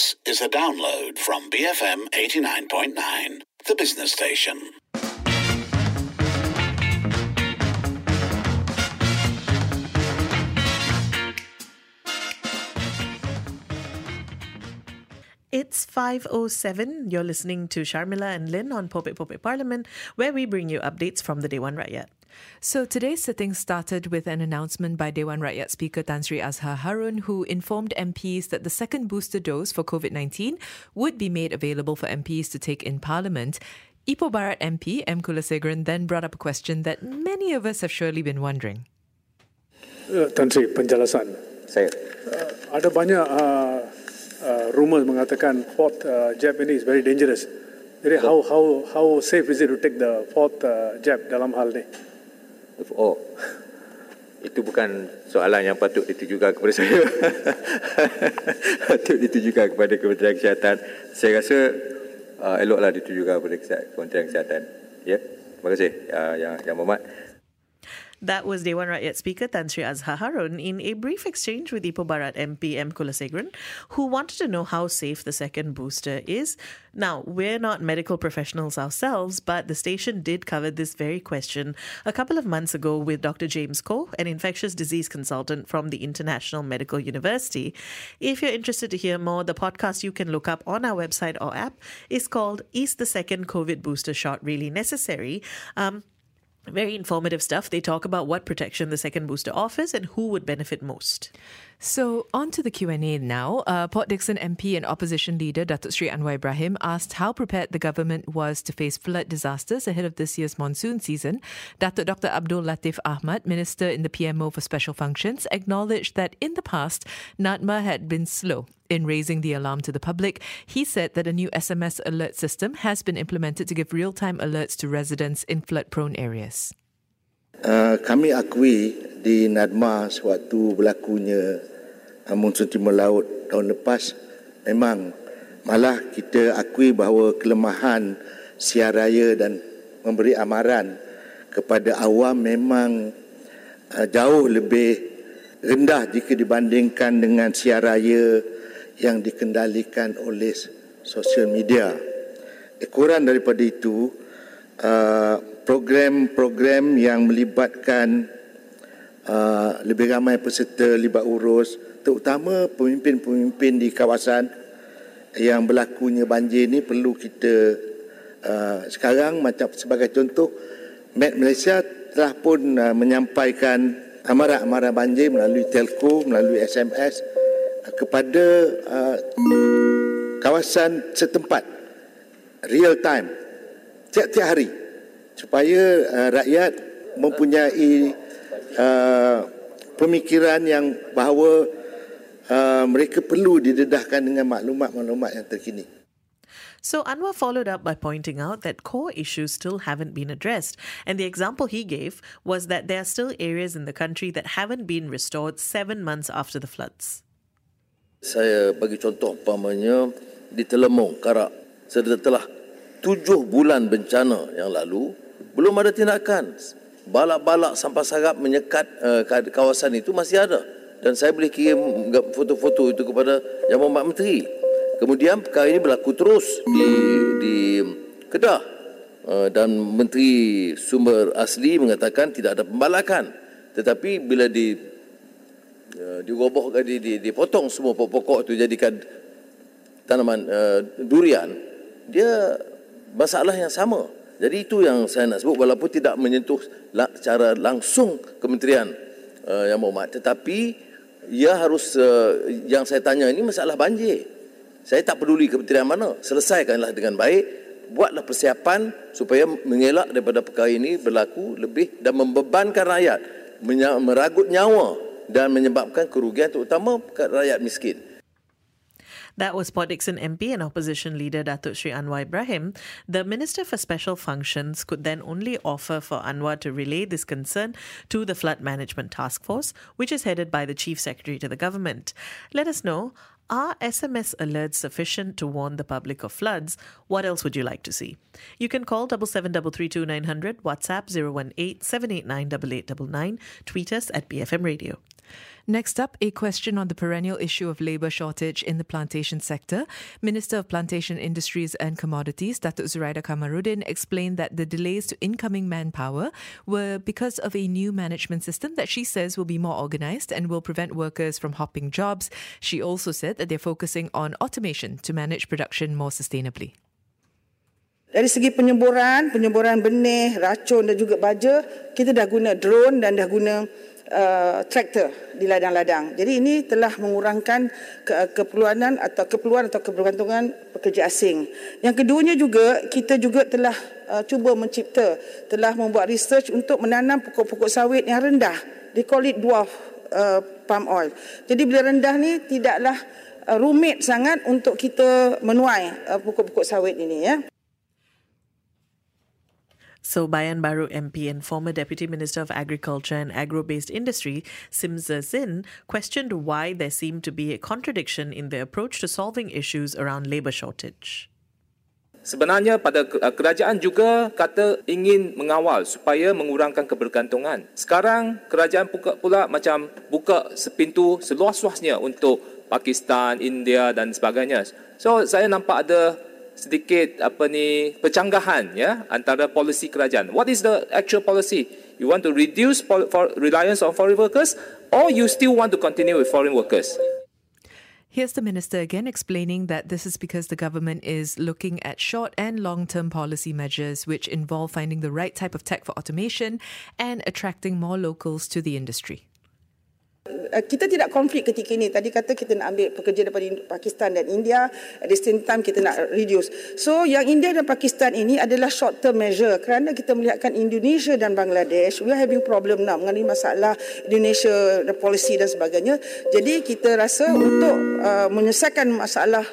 This is a download from BFM 89.9, the business station. It's 5.07. You're listening to Sharmila and Lynn on Popek Popek Parliament, where we bring you updates from the Dewan Rakyat. So today's sitting started with an announcement by Dewan Rakyat Speaker Tan Sri Azhar Harun, who informed MPs that the second booster dose for COVID 19 would be made available for MPs to take in Parliament. Ipoh Barat MP M. Kulasegran then brought up a question that many of us have surely been wondering. Uh, Tan Sri, penjelasan. Saya. Uh, ada banyak uh, uh, rumors mengatakan fourth uh, jab ini is very dangerous. Jadi how how how safe is it to take the fourth uh, jab dalam hal ni? Oh, itu bukan soalan yang patut ditujukan kepada saya. patut ditujukan kepada Kementerian Kesihatan. Saya rasa uh, eloklah ditujukan kepada Kementerian Kesihatan. Ya, terima kasih uh, yang yang berhormat. That was Dewan Rakyat Speaker Tan Sri Azhar Harun in a brief exchange with Ipoh Barat MP M. Kulasegran, who wanted to know how safe the second booster is. Now, we're not medical professionals ourselves, but the station did cover this very question a couple of months ago with Dr. James Koh, an infectious disease consultant from the International Medical University. If you're interested to hear more, the podcast you can look up on our website or app is called Is the Second COVID Booster Shot Really Necessary? Um, very informative stuff. They talk about what protection the second booster offers and who would benefit most. So on to the Q&A now. Uh, Port Dickson MP and opposition leader Datuk Sri Anwar Ibrahim asked how prepared the government was to face flood disasters ahead of this year's monsoon season. Datuk Dr. Abdul Latif Ahmad, Minister in the PMO for Special Functions, acknowledged that in the past, NADMA had been slow in raising the alarm to the public. He said that a new SMS alert system has been implemented to give real-time alerts to residents in flood-prone areas. Uh, kami akui di Nadma sewaktu berlakunya monsun timur laut tahun lepas memang malah kita akui bahawa kelemahan siar raya dan memberi amaran kepada awam memang uh, jauh lebih rendah jika dibandingkan dengan siar raya yang dikendalikan oleh sosial media. Kurang daripada itu, uh, program-program yang melibatkan uh, lebih ramai peserta libat urus, terutama pemimpin-pemimpin di kawasan yang berlakunya banjir ini perlu kita uh, sekarang macam sebagai contoh, Met Malaysia telah pun uh, menyampaikan amaran-amaran banjir melalui telco, melalui SMS uh, kepada uh, kawasan setempat real time tiap-tiap hari supaya uh, rakyat mempunyai uh, pemikiran yang bahawa uh, mereka perlu didedahkan dengan maklumat-maklumat yang terkini. So Anwar followed up by pointing out that core issues still haven't been addressed. And the example he gave was that there are still areas in the country that haven't been restored seven months after the floods. Saya bagi contoh umpamanya di Telemong, Karak. Setelah tujuh bulan bencana yang lalu, belum ada tindakan. Balak-balak sampah sarap menyekat uh, kawasan itu masih ada. Dan saya boleh kirim foto-foto itu kepada Yang Berhormat Menteri. Kemudian perkara ini berlaku terus di di Kedah uh, dan Menteri Sumber Asli mengatakan tidak ada pembalakan. Tetapi bila di uh, dirobohkan di, di dipotong semua pokok-pokok itu jadikan tanaman uh, durian, dia masalah yang sama. Jadi itu yang saya nak sebut walaupun tidak menyentuh secara langsung kementerian uh, yang berhormat tetapi ia harus uh, yang saya tanya ini masalah banjir. Saya tak peduli kementerian mana, selesaikanlah dengan baik, buatlah persiapan supaya mengelak daripada perkara ini berlaku lebih dan membebankan rakyat, meragut nyawa dan menyebabkan kerugian terutama rakyat miskin. That was Port Dickson MP and opposition leader Datuk Sri Anwar Ibrahim. The Minister for Special Functions could then only offer for Anwar to relay this concern to the Flood Management Task Force, which is headed by the Chief Secretary to the government. Let us know are SMS alerts sufficient to warn the public of floods? What else would you like to see? You can call 77332900, WhatsApp 018 789 8899, tweet us at BFM Radio. Next up, a question on the perennial issue of labour shortage in the plantation sector. Minister of Plantation Industries and Commodities, Datuk Zuraida Kamarudin, explained that the delays to incoming manpower were because of a new management system that she says will be more organised and will prevent workers from hopping jobs. She also said that they're focusing on automation to manage production more sustainably. Dari segi penyemburan, penyemburan benih, racun dan juga baja, kita dah guna drone dan dah guna uh, traktor di ladang-ladang. Jadi ini telah mengurangkan ke- keperluanan atau keperluan atau kebergantungan pekerja asing. Yang keduanya juga kita juga telah uh, cuba mencipta, telah membuat research untuk menanam pokok-pokok sawit yang rendah. They call it dwarf uh, palm oil. Jadi bila rendah ni tidaklah uh, rumit sangat untuk kita menuai uh, pokok-pokok sawit ini ya. So, Bayan Baru MP and former Deputy Minister of Agriculture and Agro-based Industry, Simza Zin, questioned why there seemed to be a contradiction in their approach to solving issues around labour shortage. Sebenarnya pada uh, kerajaan juga kata ingin mengawal supaya mengurangkan kebergantungan. Sekarang kerajaan pula, pula macam buka sepintu seluas-luasnya untuk Pakistan, India dan sebagainya. So saya nampak ada sedikit apa ni percanggahan ya antara polisi kerajaan. What is the actual policy? You want to reduce for reliance on foreign workers or you still want to continue with foreign workers? Here's the minister again explaining that this is because the government is looking at short and long term policy measures which involve finding the right type of tech for automation and attracting more locals to the industry. Uh, kita tidak konflik ketika ini. Tadi kata kita nak ambil pekerja daripada Pakistan dan India. At the same time kita nak reduce. So yang India dan Pakistan ini adalah short term measure. Kerana kita melihatkan Indonesia dan Bangladesh, we are having problem now mengenai masalah Indonesia, the policy dan sebagainya. Jadi kita rasa untuk uh, menyelesaikan masalah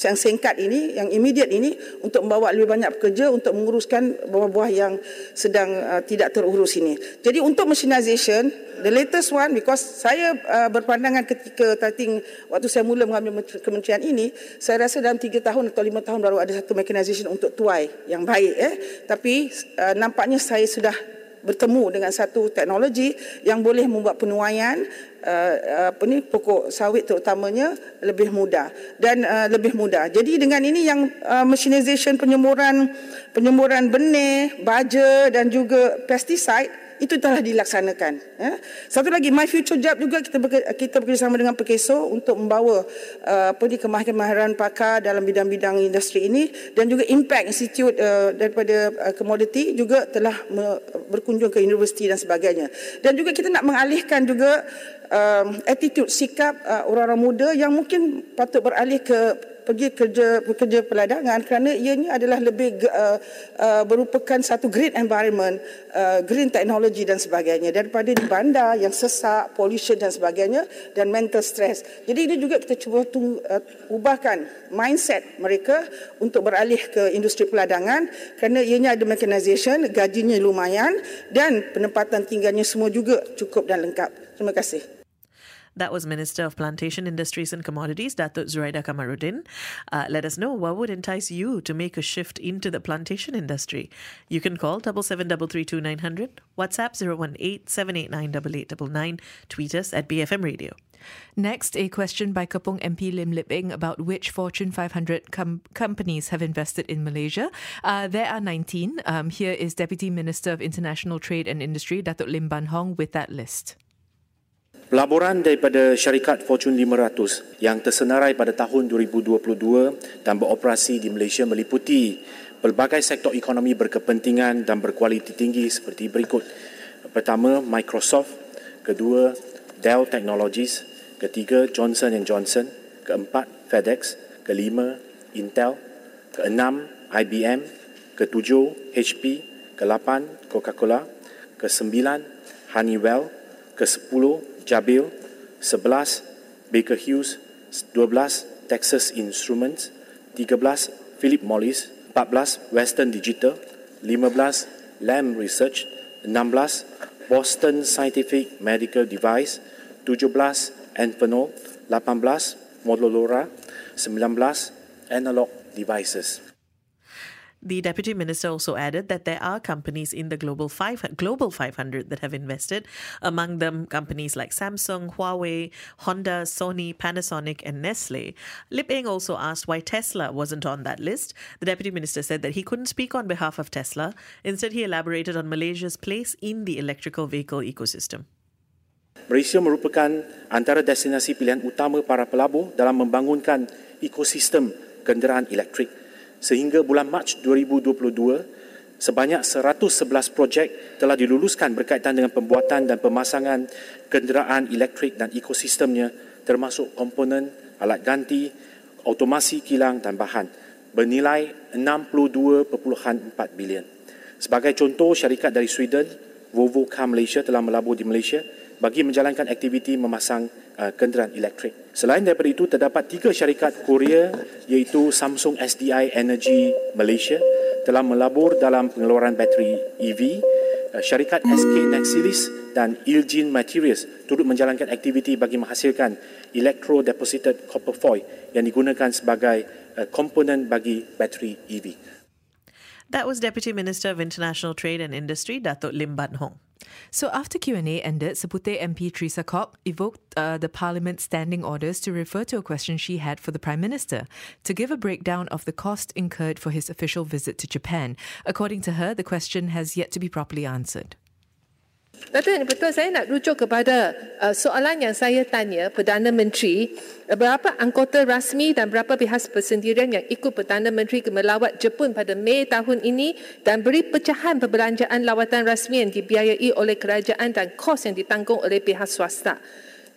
yang singkat ini, yang immediate ini untuk membawa lebih banyak pekerja untuk menguruskan buah-buah yang sedang uh, tidak terurus ini. Jadi untuk machinization, the latest one because saya uh, berpandangan ketika starting waktu saya mula mengambil menteri- kementerian ini, saya rasa dalam 3 tahun atau 5 tahun baru ada satu mechanization untuk tuai yang baik eh. Tapi uh, nampaknya saya sudah bertemu dengan satu teknologi yang boleh membuat penuaian uh, apa ni pokok sawit terutamanya lebih mudah dan uh, lebih mudah. Jadi dengan ini yang machinization penyemburan penyemburan benih, baja dan juga pesticide itu telah dilaksanakan. Ya. Satu lagi, My Future Job juga kita kita bekerjasama dengan Pekeso untuk membawa uh, apa ni kemahiran-kemahiran pakar dalam bidang-bidang industri ini dan juga Impact Institute uh, daripada uh, komoditi juga telah me, berkunjung ke universiti dan sebagainya. Dan juga kita nak mengalihkan juga um, attitude sikap uh, orang-orang muda yang mungkin patut beralih ke pergi kerja bekerja peladangan kerana ianya adalah lebih uh, uh, merupakan satu green environment, uh, green technology dan sebagainya daripada di bandar yang sesak, pollution dan sebagainya dan mental stress. Jadi ini juga kita cuba tung, uh, ubahkan mindset mereka untuk beralih ke industri peladangan kerana ianya ada mechanization, gajinya lumayan dan penempatan tinggalnya semua juga cukup dan lengkap. Terima kasih. That was Minister of Plantation Industries and Commodities, Datuk Zuraida Kamarudin. Uh, let us know what would entice you to make a shift into the plantation industry. You can call 77332900, WhatsApp 018-789-8899, tweet us at BFM Radio. Next, a question by Kapung MP Lim Liping about which Fortune 500 com- companies have invested in Malaysia. Uh, there are 19. Um, here is Deputy Minister of International Trade and Industry, Datuk Lim Ban Hong, with that list. Pelaburan daripada syarikat Fortune 500 yang tersenarai pada tahun 2022 dan beroperasi di Malaysia meliputi pelbagai sektor ekonomi berkepentingan dan berkualiti tinggi seperti berikut. Pertama, Microsoft. Kedua, Dell Technologies. Ketiga, Johnson Johnson. Keempat, FedEx. Kelima, Intel. Keenam, IBM. Ketujuh, HP. Kelapan, Coca-Cola. Kesembilan, Honeywell. Kesepuluh, Jabil. Sebelas, Baker Hughes. Dua belas, Texas Instruments. Tiga belas, Philip Morris. Empat belas, Western Digital. Lima belas, Lam Research. Enam belas, Boston Scientific Medical Device. Tujuh belas, Amphenol. Lapan belas, Motorola. Sembilan belas, Analog Devices. The deputy minister also added that there are companies in the global five global 500 that have invested, among them companies like Samsung, Huawei, Honda, Sony, Panasonic, and Nestle. Lip Eng also asked why Tesla wasn't on that list. The deputy minister said that he couldn't speak on behalf of Tesla. Instead, he elaborated on Malaysia's place in the electrical vehicle ecosystem. Malaysia merupakan antara destinasi pilihan utama para pelabur dalam membangunkan ekosistem kenderaan elektrik. Sehingga bulan Mac 2022, sebanyak 111 projek telah diluluskan berkaitan dengan pembuatan dan pemasangan kenderaan elektrik dan ekosistemnya termasuk komponen, alat ganti, automasi kilang dan bahan bernilai 62.4 bilion. Sebagai contoh, syarikat dari Sweden, Volvo Car Malaysia telah melabur di Malaysia bagi menjalankan aktiviti memasang uh, kenderaan elektrik. Selain daripada itu, terdapat tiga syarikat Korea iaitu Samsung SDI Energy Malaysia telah melabur dalam pengeluaran bateri EV, uh, syarikat SK Nexilis dan Ilgin Materials turut menjalankan aktiviti bagi menghasilkan electro deposited copper foil yang digunakan sebagai uh, komponen bagi bateri EV. That was Deputy Minister of International Trade and Industry, Datuk Lim Ban Hong. So after Q&A ended, Sepute MP Teresa Kok evoked uh, the Parliament's standing orders to refer to a question she had for the Prime Minister to give a breakdown of the cost incurred for his official visit to Japan. According to her, the question has yet to be properly answered. Datuk, betul saya nak rujuk kepada uh, soalan yang saya tanya Perdana Menteri uh, berapa anggota rasmi dan berapa pihak persendirian yang ikut Perdana Menteri ke melawat Jepun pada Mei tahun ini dan beri pecahan perbelanjaan lawatan rasmi yang dibiayai oleh kerajaan dan kos yang ditanggung oleh pihak swasta.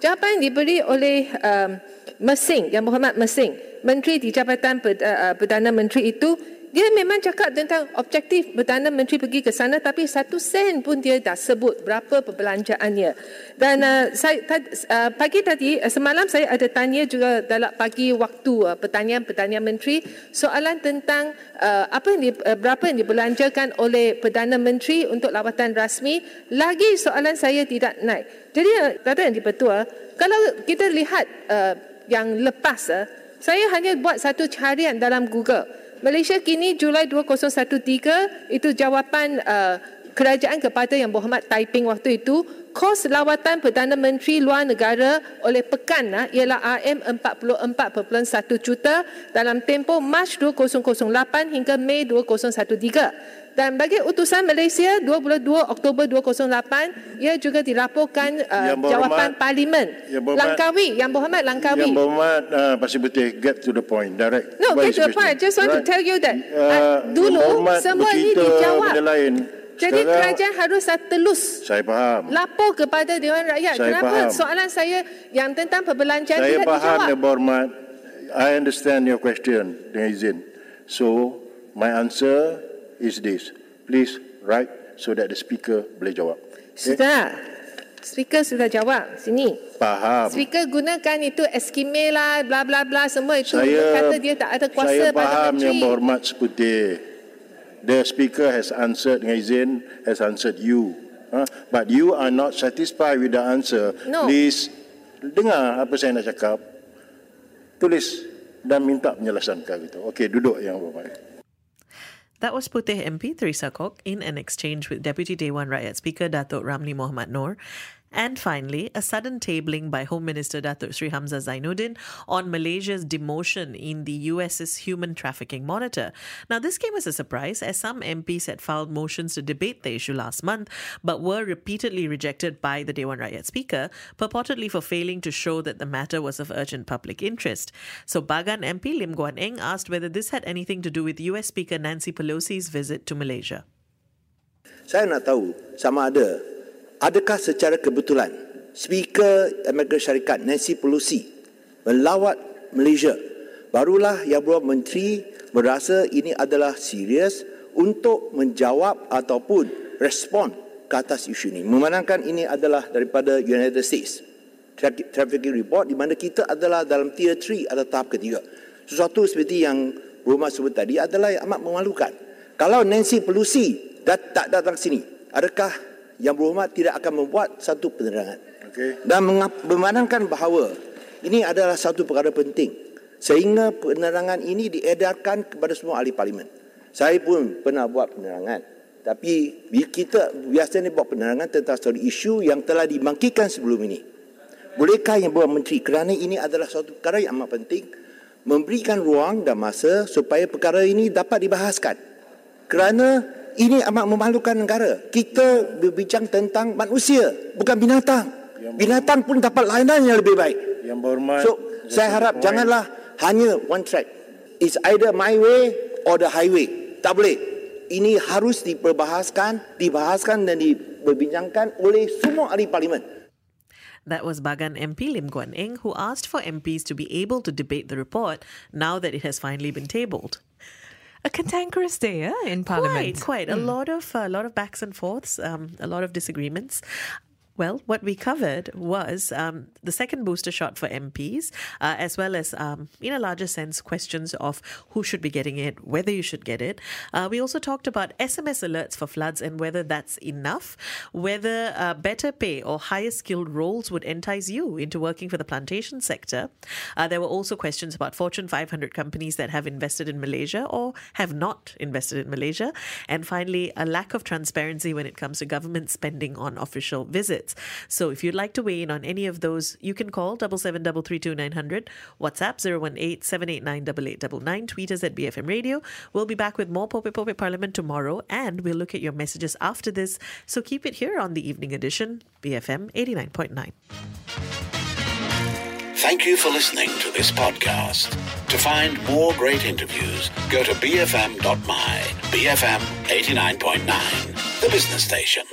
Jawapan yang diberi oleh um, Mesing, Yang Berhormat Mesing, Menteri di Jabatan uh, Perdana Menteri itu dia memang cakap tentang objektif Perdana Menteri pergi ke sana tapi satu sen pun dia dah sebut berapa perbelanjaannya. Dan uh, saya, uh, pagi tadi, uh, semalam saya ada tanya juga dalam pagi waktu uh, pertanyaan-pertanyaan Menteri soalan tentang uh, apa yang di, uh, berapa yang dibelanjakan oleh Perdana Menteri untuk lawatan rasmi. Lagi soalan saya tidak naik. Jadi, uh, Tata yang dipertua, kalau kita lihat uh, yang lepas, uh, saya hanya buat satu carian dalam Google. Malaysia kini Julai 2013 itu jawapan uh, kerajaan kepada Yang Berhormat Taiping waktu itu kos lawatan Perdana Menteri luar negara oleh pekan uh, ialah RM 44.1 juta dalam tempoh Mac 2008 hingga Mei 2013 dan bagi utusan Malaysia 22 Oktober 2008 ia juga dilaporkan uh, jawapan parlimen. Langkawi yang berhormat Langkawi. Yang berhormat uh, Pasir Putih get to the point direct. No get to the point. I just want right. to tell you that uh, dulu semua ini dijawab. lain. Jadi Sekarang, kerajaan harus telus Saya faham. Lapor kepada Dewan Rakyat. Saya Kenapa? faham. soalan saya Yang tentang perbelanjaan Saya tidak faham dijawab. Saya faham I understand your question Dengan izin. So My answer is this. Please write so that the speaker boleh jawab. Okay? Sudah. Speaker sudah jawab. Sini. Faham. Speaker gunakan itu eskime lah, bla bla bla semua itu. Saya, kata dia tak ada kuasa saya faham pada yang berhormat seputih. The speaker has answered dengan izin, has answered you. Huh? But you are not satisfied with the answer. No. Please, dengar apa saya nak cakap. Tulis dan minta penjelasan. Gitu. Okey, duduk yang berhormat. That was Putih MP Theresa Kok in an exchange with Deputy Dewan Rakyat Speaker Datuk Ramli Mohammad Noor. And finally, a sudden tabling by Home Minister Datuk Sri Hamzah Zainuddin on Malaysia's demotion in the US's human trafficking monitor. Now, this came as a surprise as some MPs had filed motions to debate the issue last month, but were repeatedly rejected by the Dewan Rakyat Speaker, purportedly for failing to show that the matter was of urgent public interest. So, Bagan MP Lim Guan Eng asked whether this had anything to do with US Speaker Nancy Pelosi's visit to Malaysia. Saya nak tahu sama ada adakah secara kebetulan Speaker Amerika Syarikat Nancy Pelosi melawat Malaysia? Barulah yang beruang menteri merasa ini adalah serius untuk menjawab ataupun respon ke atas isu ini. Memandangkan ini adalah daripada United States trafficking report di mana kita adalah dalam tier 3 atau tahap ketiga. Sesuatu seperti yang Rumah sebut tadi adalah yang amat memalukan. Kalau Nancy Pelosi tak datang sini adakah yang berhormat tidak akan membuat satu penerangan. Okay. Dan memandangkan bahawa ini adalah satu perkara penting sehingga penerangan ini diedarkan kepada semua ahli parlimen. Saya pun pernah buat penerangan. Tapi kita biasanya buat penerangan tentang satu isu yang telah dibangkitkan sebelum ini. Bolehkah yang buat menteri kerana ini adalah suatu perkara yang amat penting memberikan ruang dan masa supaya perkara ini dapat dibahaskan. Kerana ini amat memalukan negara. Kita berbincang tentang manusia, bukan binatang. Binatang pun dapat layanan yang lebih baik. Yang berhormat. So, saya harap janganlah hanya one track. It's either my way or the highway. Tak boleh. Ini harus diperbahaskan, dibahaskan dan diperbincangkan oleh semua ahli parlimen. That was Bagan MP Lim Guan Eng, who asked for MPs to be able to debate the report now that it has finally been tabled. A cantankerous day eh, in Parliament. Quite, quite. A lot of a lot of backs and forths, um, a lot of disagreements. Well, what we covered was um, the second booster shot for MPs, uh, as well as, um, in a larger sense, questions of who should be getting it, whether you should get it. Uh, we also talked about SMS alerts for floods and whether that's enough, whether uh, better pay or higher skilled roles would entice you into working for the plantation sector. Uh, there were also questions about Fortune 500 companies that have invested in Malaysia or have not invested in Malaysia. And finally, a lack of transparency when it comes to government spending on official visits. So if you'd like to weigh in on any of those, you can call 77332900, WhatsApp 018-789-8899, tweet us at BFM Radio. We'll be back with more Pope Pope Parliament tomorrow, and we'll look at your messages after this. So keep it here on the evening edition, BFM 89.9. Thank you for listening to this podcast. To find more great interviews, go to bfm.my, BFM 89.9, the business station.